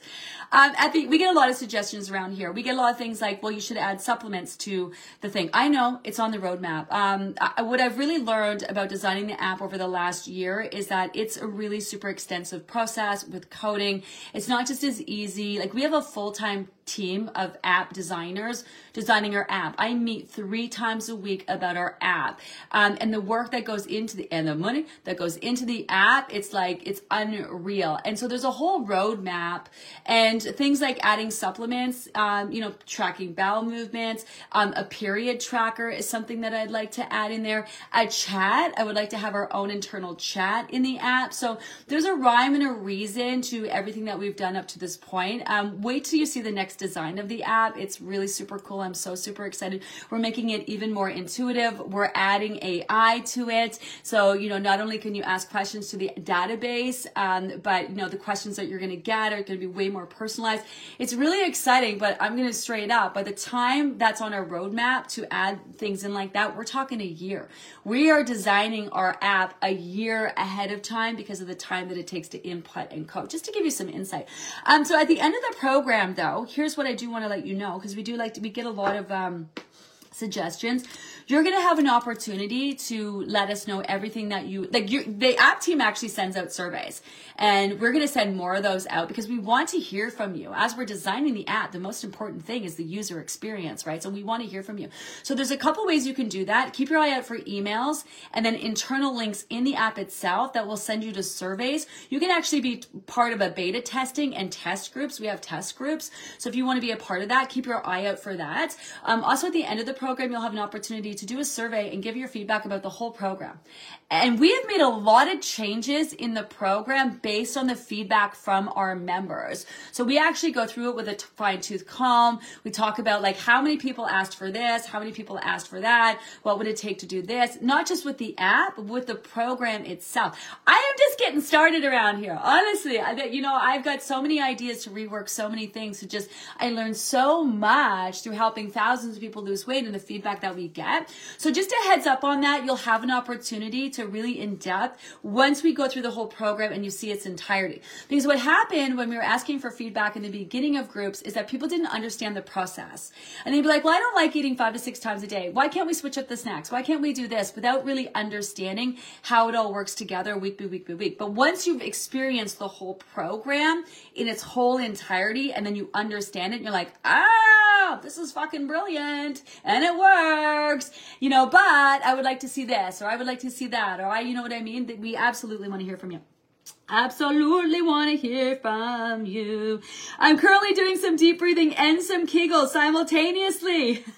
Um, at the, we get a lot of suggestions around here. We get a lot of things like, well, you should add supplements to the thing. I know it's on the roadmap. Um, I, what I've really learned about designing the app over the last year is that it's a really super extensive process with coding. It's not just as easy. Like we have a full-time team of app designers designing our app. I meet three times a week about our app. Um, and the work that goes into the, and the money that goes into the app, it's like, it's unreal. And so there's a whole roadmap and things like adding supplements, um, you know, tracking bowel movements, um, a period tracker is something that I'd like to add in there. A chat, I would like to have our own internal chat in the app. So there's a rhyme and a reason to everything that we've done up to this point. Um, wait till you see the next design of the app. It's really super cool. I'm so super excited. We're making it even more intuitive. We're adding AI to it. So, you know, not only can you ask questions to the database, um, but, you know, the questions that you're going to get are going to be way more personalized. It's really exciting, but I'm going to straight up. By the time that's on our roadmap to add things in like that, we're talking a year. We are designing our app a year ahead of time because of the time that it takes to input and code, just to give you some insight. Um, so at the end of the program, though, here's here's what I do want to let you know because we do like to, we get a lot of um, suggestions you're to have an opportunity to let us know everything that you like you the app team actually sends out surveys. And we're to send more of those out because we want to hear from you. As we're designing the app the most important thing is the user experience right? So we want to hear from you. So there's a couple ways you can do that. Keep your eye out for emails and then internal links in the app itself that will send you to surveys. You can actually be part of a beta testing and test groups. We have test groups. So if you want to be a part of that keep your eye out for that. Um, also at the end of the program you'll have an opportunity to do a survey and give your feedback about the whole program. And we have made a lot of changes in the program based on the feedback from our members. So we actually go through it with a fine tooth comb. We talk about like how many people asked for this, how many people asked for that, what would it take to do this, not just with the app, but with the program itself. I am just getting started around here. Honestly, I, you know, I've got so many ideas to rework so many things to just, I learned so much through helping thousands of people lose weight and the feedback that we get. So just a heads up on that, you'll have an opportunity to really in depth once we go through the whole program and you see its entirety. Because what happened when we were asking for feedback in the beginning of groups is that people didn't understand the process. And they'd be like, well, I don't like eating five to six times a day. Why can't we switch up the snacks? Why can't we do this without really understanding how it all works together week by week by week? But once you've experienced the whole program in its whole entirety and then you understand it, you're like, ah, this is fucking brilliant and it works, you know, but I would like to see this or I would like to see that or I, you know what I mean? That we absolutely want to hear from you. Absolutely want to hear from you. I'm currently doing some deep breathing and some Kegels simultaneously.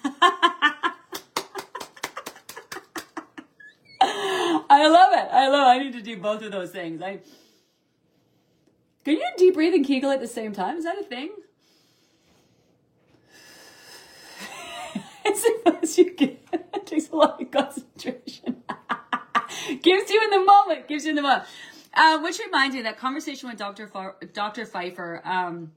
I love it. I love it. I need to do both of those things. I Can you deep breathe and Kegel at the same time? Is that a thing? I suppose you can. Of concentration. gives you in the moment. Gives you in the moment. Uh, which reminds me that conversation with Dr. F- Dr. Pfeiffer. Um,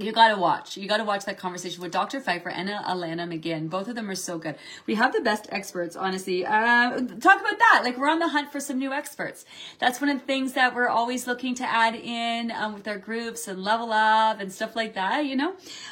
you gotta watch. You gotta watch that conversation with Dr. Pfeiffer and Alana McGinn. Both of them are so good. We have the best experts, honestly. Uh, talk about that. Like we're on the hunt for some new experts. That's one of the things that we're always looking to add in um, with our groups and level up and stuff like that. You know.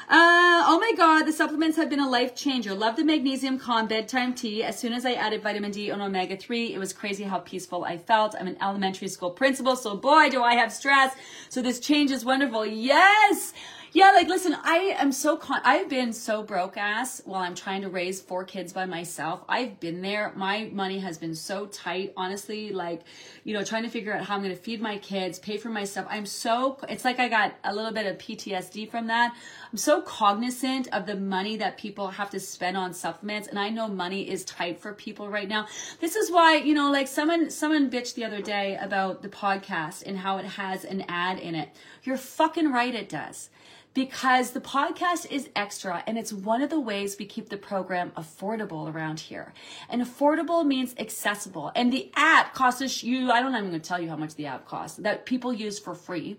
Uh, oh my God, the supplements have been a life changer. Love the magnesium calm bedtime tea. As soon as I added vitamin D and omega three, it was crazy how peaceful I felt. I'm an elementary school principal, so boy, do I have stress. So this change is wonderful. Yes. Yeah, like listen, I am so con- I've been so broke ass while I'm trying to raise four kids by myself. I've been there. My money has been so tight, honestly, like, you know, trying to figure out how I'm going to feed my kids, pay for my stuff. I'm so it's like I got a little bit of PTSD from that. I'm so cognizant of the money that people have to spend on supplements and I know money is tight for people right now. This is why, you know, like someone someone bitched the other day about the podcast and how it has an ad in it. You're fucking right it does because the podcast is extra and it's one of the ways we keep the program affordable around here. And affordable means accessible. And the app costs you, I don't I'm going to tell you how much the app costs that people use for free.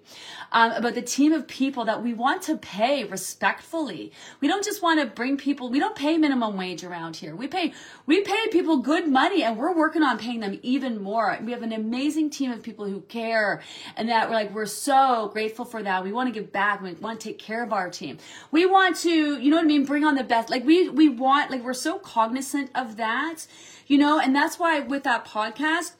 Um, but the team of people that we want to pay respectfully. We don't just want to bring people, we don't pay minimum wage around here. We pay, we pay people good money and we're working on paying them even more. We have an amazing team of people who care and that we're like, we're so grateful for that. We want to give back. We want to take care of our team. We want to, you know what I mean, bring on the best. Like we we want like we're so cognizant of that, you know, and that's why with that podcast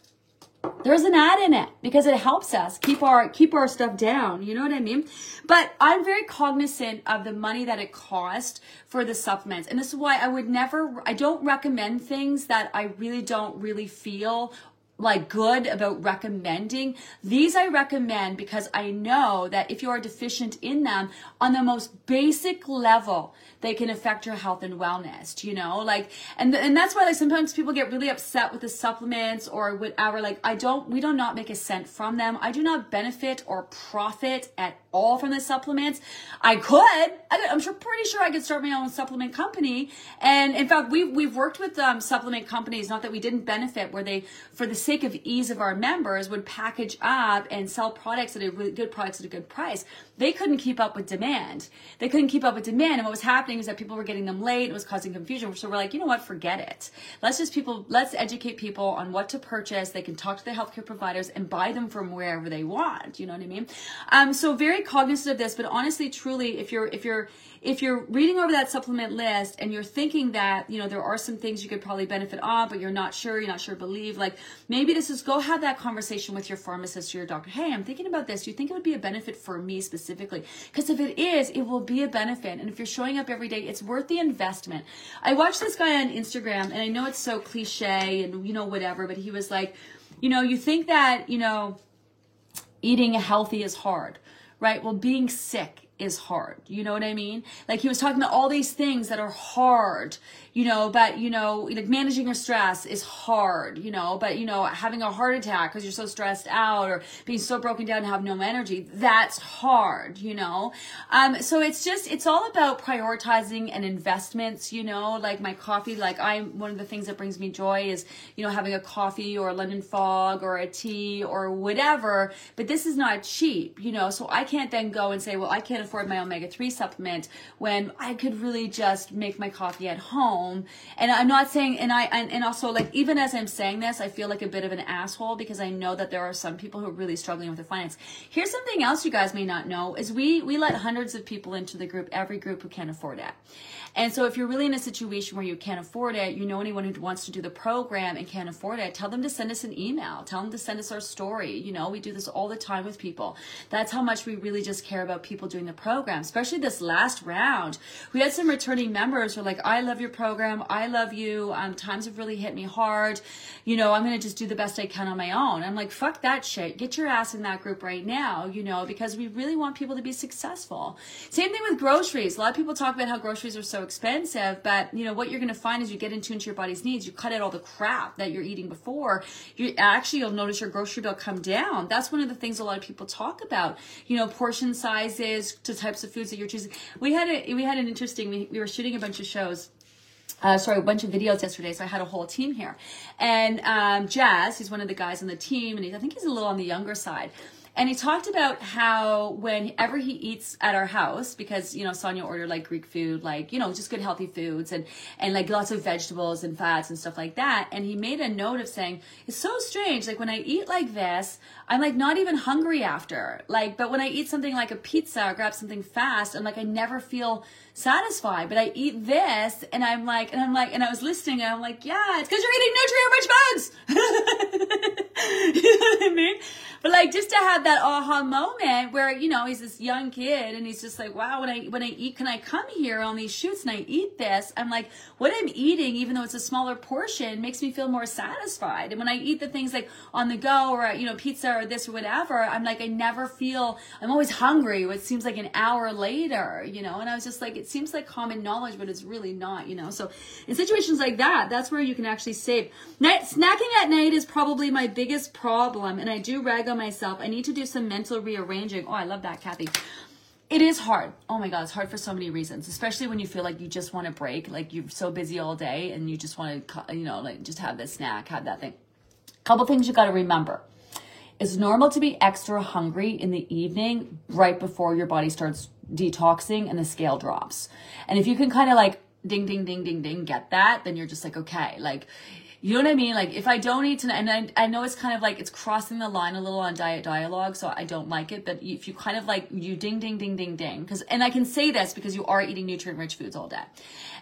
there's an ad in it because it helps us keep our keep our stuff down you know what i mean but i'm very cognizant of the money that it cost for the supplements and this is why i would never i don't recommend things that i really don't really feel like good about recommending. These I recommend because I know that if you are deficient in them on the most basic level, they can affect your health and wellness, you know? Like and and that's why like sometimes people get really upset with the supplements or whatever like I don't we do not make a cent from them. I do not benefit or profit at all from the supplements. I could. I, am sure, pretty sure I could start my own supplement company. And in fact, we've we've worked with um, supplement companies. Not that we didn't benefit, where they, for the sake of ease of our members, would package up and sell products at a really good products at a good price. They couldn't keep up with demand. They couldn't keep up with demand, and what was happening is that people were getting them late. It was causing confusion. So we're like, you know what? Forget it. Let's just people. Let's educate people on what to purchase. They can talk to their healthcare providers and buy them from wherever they want. You know what I mean? Um, so very cognizant of this, but honestly, truly, if you're if you're if you're reading over that supplement list and you're thinking that you know there are some things you could probably benefit on, but you're not sure, you're not sure believe, like maybe this is go have that conversation with your pharmacist or your doctor. Hey, I'm thinking about this. Do you think it would be a benefit for me specifically? Because if it is, it will be a benefit. And if you're showing up every day, it's worth the investment. I watched this guy on Instagram, and I know it's so cliche and you know whatever, but he was like, you know, you think that you know eating healthy is hard right? Well, being sick is hard. You know what I mean? Like he was talking about all these things that are hard, you know, but you know, like managing your stress is hard, you know, but you know, having a heart attack because you're so stressed out or being so broken down and have no energy, that's hard, you know? Um, so it's just, it's all about prioritizing and investments, you know, like my coffee, like I'm, one of the things that brings me joy is, you know, having a coffee or a London fog or a tea or whatever, but this is not cheap, you know, so I can't then go and say, well, I can't afford my omega 3 supplement when I could really just make my coffee at home. And I'm not saying, and I, and, and also like, even as I'm saying this, I feel like a bit of an asshole because I know that there are some people who are really struggling with their finance. Here's something else you guys may not know is we, we let hundreds of people into the group, every group who can't afford it. And so if you're really in a situation where you can't afford it, you know anyone who wants to do the program and can't afford it, tell them to send us an email. Tell them to send us our story. You know, we do this all the time with people. That's how much we really just care about people doing the program, especially this last round. We had some returning members who are like, I love your program. I love you. Um, times have really hit me hard. You know, I'm going to just do the best I can on my own. I'm like, fuck that shit. Get your ass in that group right now, you know, because we really want people to be successful. Same thing with groceries. A lot of people talk about how groceries are so expensive, but you know what you're going to find is you get in tune to your body's needs. You cut out all the crap that you're eating before. You actually you'll notice your grocery bill come down. That's one of the things a lot of people talk about. You know, portion sizes to types of foods that you're choosing. We had a we had an interesting. We, we were shooting a bunch of shows. Uh, sorry, a bunch of videos yesterday, so I had a whole team here. And um, Jazz, he's one of the guys on the team, and he, I think he's a little on the younger side. And he talked about how whenever he eats at our house, because you know Sonia ordered like Greek food, like you know just good healthy foods and and like lots of vegetables and fats and stuff like that. And he made a note of saying it's so strange. Like when I eat like this, I'm like not even hungry after. Like, but when I eat something like a pizza or grab something fast, I'm like I never feel satisfied. But I eat this and I'm like, and I'm like, and I was listening and I'm like, yeah, it's because you're eating nutrient rich foods. you know what I mean? But like just to have that aha moment where, you know, he's this young kid and he's just like, wow, when I, when I eat, can I come here on these shoots and I eat this? I'm like, what I'm eating, even though it's a smaller portion, makes me feel more satisfied. And when I eat the things like on the go or, you know, pizza or this or whatever, I'm like, I never feel, I'm always hungry. It seems like an hour later, you know, and I was just like, it seems like common knowledge, but it's really not, you know. So in situations like that, that's where you can actually save. Night, snacking at night is probably my biggest problem, and I do rag on myself. I need to do some mental rearranging. Oh, I love that, Kathy. It is hard. Oh my God, it's hard for so many reasons, especially when you feel like you just want to break, like you're so busy all day and you just want to, you know, like just have this snack, have that thing. Couple things you got to remember. It's normal to be extra hungry in the evening right before your body starts detoxing and the scale drops. And if you can kind of like ding, ding, ding, ding, ding, get that, then you're just like, okay, like, you know what I mean? Like if I don't eat tonight, and I, I know it's kind of like it's crossing the line a little on diet dialogue, so I don't like it. But if you kind of like you ding ding ding ding ding, because and I can say this because you are eating nutrient rich foods all day,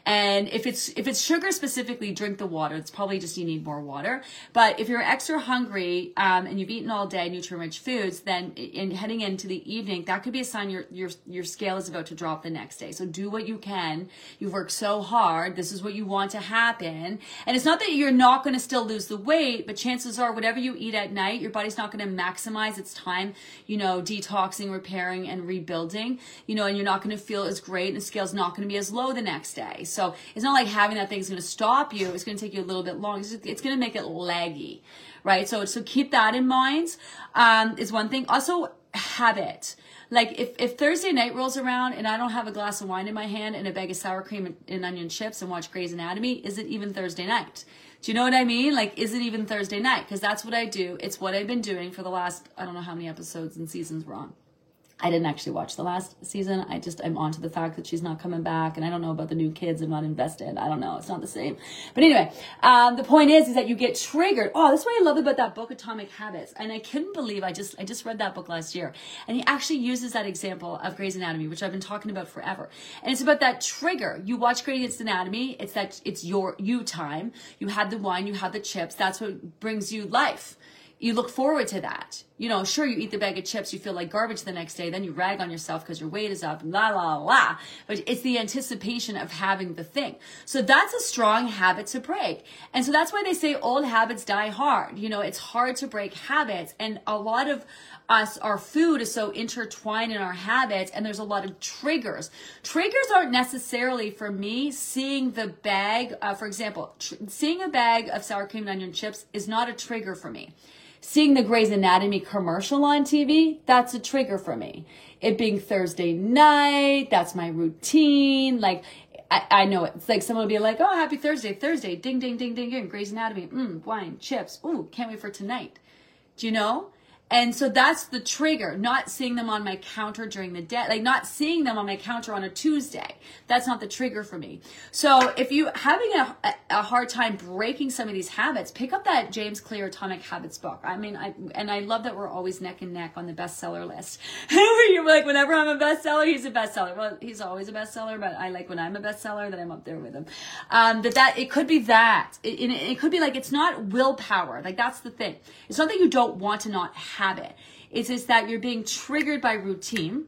and if it's if it's sugar specifically, drink the water. It's probably just you need more water. But if you're extra hungry um, and you've eaten all day nutrient rich foods, then in heading into the evening, that could be a sign your your your scale is about to drop the next day. So do what you can. You've worked so hard. This is what you want to happen, and it's not that you're not going to still lose the weight, but chances are whatever you eat at night, your body's not going to maximize its time, you know, detoxing, repairing, and rebuilding, you know, and you're not going to feel as great and the scale's not going to be as low the next day. It's not like having that thing is going to stop you. It's going to take you a little bit long. It's, it's going to make it laggy, right? So, so keep that in mind, um, is one thing. Also, habit like if, if Thursday night rolls around and I don't have a glass of wine in my hand and a bag of sour cream and, and onion chips and watch Grey's Anatomy, is it even Thursday night? Do you know what I mean? Like, is it even Thursday night? Because that's what I do. It's what I've been doing for the last, I don't know how many episodes and seasons we're on. I didn't actually watch the last season. I just I'm on to the fact that she's not coming back, and I don't know about the new kids. I'm not invested. I don't know. It's not the same. But anyway, um, the point is, is that you get triggered. Oh, that's what I love about that book, Atomic Habits. And I couldn't believe I just I just read that book last year, and he actually uses that example of Grey's Anatomy, which I've been talking about forever. And it's about that trigger. You watch Grey's Anatomy. It's that it's your you time. You had the wine. You had the chips. That's what brings you life you look forward to that You know, sure, you eat the bag of chips, you feel like garbage the next day, then you rag on yourself because your weight is up, la, la, la. But it's the anticipation of having the thing. So that's a strong habit to break. And so that's why they say old habits die hard. You know, it's hard to break habits. And a lot of us, our food is so intertwined in our habits, and there's a lot of triggers. Triggers aren't necessarily for me seeing the bag, uh, for example, tr- seeing a bag of sour cream and onion chips is not a trigger for me seeing the Grey's Anatomy commercial on TV, that's a trigger for me. It being Thursday night, that's my routine. Like, I, I know it. it's like someone will be like, oh, happy Thursday, Thursday, ding, ding, ding, ding, ding, Grey's Anatomy, mm, wine, chips, ooh, can't wait for tonight. Do you know? And so that's the trigger, not seeing them on my counter during the day, like not seeing them on my counter on a Tuesday. That's not the trigger for me. So if you having a, a hard time breaking some of these habits, pick up that James Clear Atomic Habits book. I mean, I, and I love that we're always neck and neck on the bestseller list. You're like, whenever I'm a bestseller, he's a bestseller. Well, he's always a bestseller, but I like when I'm a bestseller that I'm up there with him. Um, that that, it could be that. It, it, it could be like, it's not willpower. Like that's the thing. It's not that you don't want to not have habit. It's just that you're being triggered by routine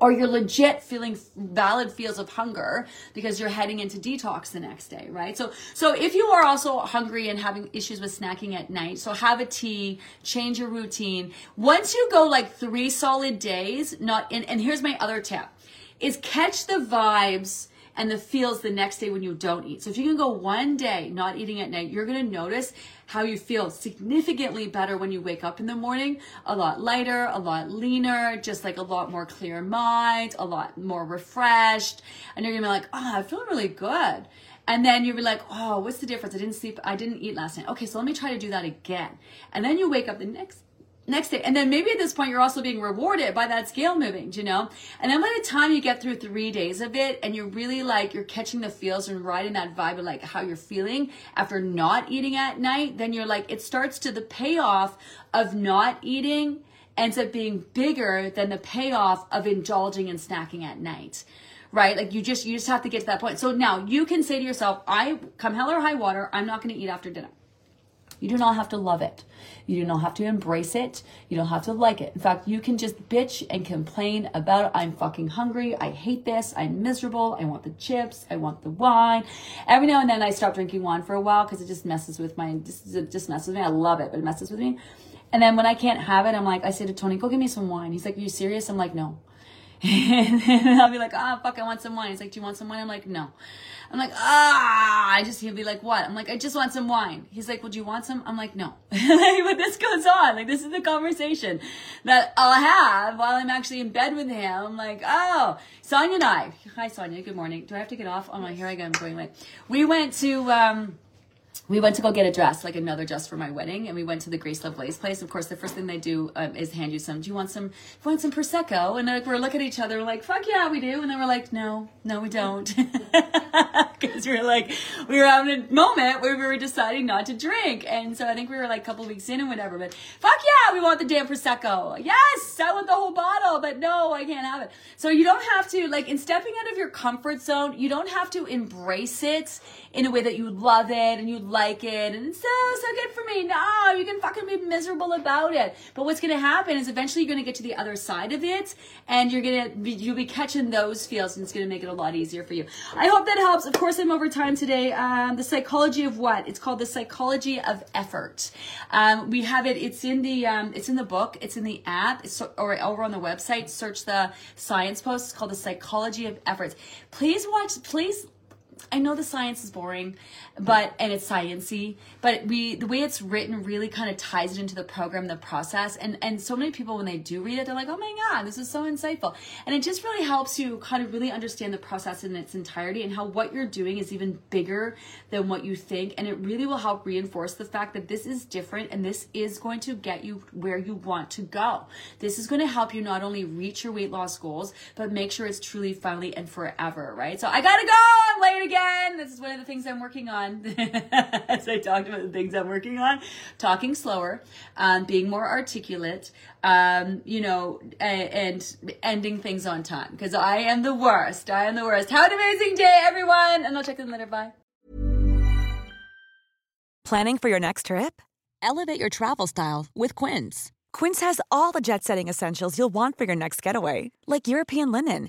or you're legit feeling valid feels of hunger because you're heading into detox the next day right so so if you are also hungry and having issues with snacking at night so have a tea change your routine once you go like three solid days not and, and here's my other tip is catch the vibes and the feels the next day when you don't eat. So if you can go one day not eating at night, you're going to notice how you feel significantly better when you wake up in the morning. A lot lighter, a lot leaner, just like a lot more clear mind, a lot more refreshed. And you're to be like, oh, I feel really good. And then you'll be like, oh, what's the difference? I didn't sleep. I didn't eat last night. Okay, so let me try to do that again. And then you wake up the next next day. And then maybe at this point, you're also being rewarded by that scale moving, you know? And then by the time you get through three days of it and you're really like, you're catching the feels and riding that vibe of like how you're feeling after not eating at night, then you're like, it starts to the payoff of not eating ends up being bigger than the payoff of indulging and snacking at night right? Like you just you just have to get to that point. So now you can say to yourself, I come hell or high water, I'm not going to eat after dinner. You do not have to love it. You do not have to embrace it. You don't have to like it. In fact, you can just bitch and complain about it. I'm fucking hungry. I hate this. I'm miserable. I want the chips. I want the wine. Every now and then I stop drinking wine for a while because it just messes with my, just, it just messes with me. I love it, but it messes with me. And then when I can't have it, I'm like, I say to Tony, go get me some wine. He's like, are you serious? I'm like, no. and I'll be like, ah, oh, fuck, I want some wine. He's like, do you want some wine? I'm like, no. I'm like, ah, I just, he'll be like, what? I'm like, I just want some wine. He's like, well, do you want some? I'm like, no. but this goes on. Like, this is the conversation that I'll have while I'm actually in bed with him. I'm like, oh, Sonia and I, hi, Sonia, good morning. Do I have to get off? Oh, my, here I go. I'm going late. We went to, um, we went to go get a dress, like another dress for my wedding, and we went to the Grace Love Lace place. Of course, the first thing they do um, is hand you some. Do you want some? Do you want some prosecco? And like, we're looking at each other, we're like, "Fuck yeah, we do!" And then we're like, "No, no, we don't," because we were like, we were having a moment where we were deciding not to drink, and so I think we were like a couple weeks in and whatever. But fuck yeah, we want the damn prosecco. Yes, I want the whole bottle, but no, I can't have it. So you don't have to like in stepping out of your comfort zone. You don't have to embrace it in a way that you would love it and you'd like it and it's so so good for me. No, you can fucking be miserable about it. But what's gonna happen is eventually you're gonna get to the other side of it and you're gonna be, you'll be catching those feels and it's gonna make it a lot easier for you. I hope that helps. Of course, I'm over time today. Um, the psychology of what? It's called the psychology of effort. Um, we have it. It's in the um, it's in the book. It's in the app. It's or over on the website. Search the science post. It's called the psychology of efforts. Please watch. Please I know the science is boring, but and it's sciency, but we the way it's written really kind of ties it into the program, the process, and and so many people when they do read it, they're like, oh my god, this is so insightful, and it just really helps you kind of really understand the process in its entirety and how what you're doing is even bigger than what you think, and it really will help reinforce the fact that this is different and this is going to get you where you want to go. This is going to help you not only reach your weight loss goals, but make sure it's truly finally and forever, right? So I gotta go. I'm late again. This is one of the things I'm working on. As I talked about the things I'm working on, talking slower, um, being more articulate, um, you know, and, and ending things on time because I am the worst. I am the worst. Have an amazing day, everyone. And I'll check in later. Bye. Planning for your next trip? Elevate your travel style with Quince. Quince has all the jet setting essentials you'll want for your next getaway, like European linen,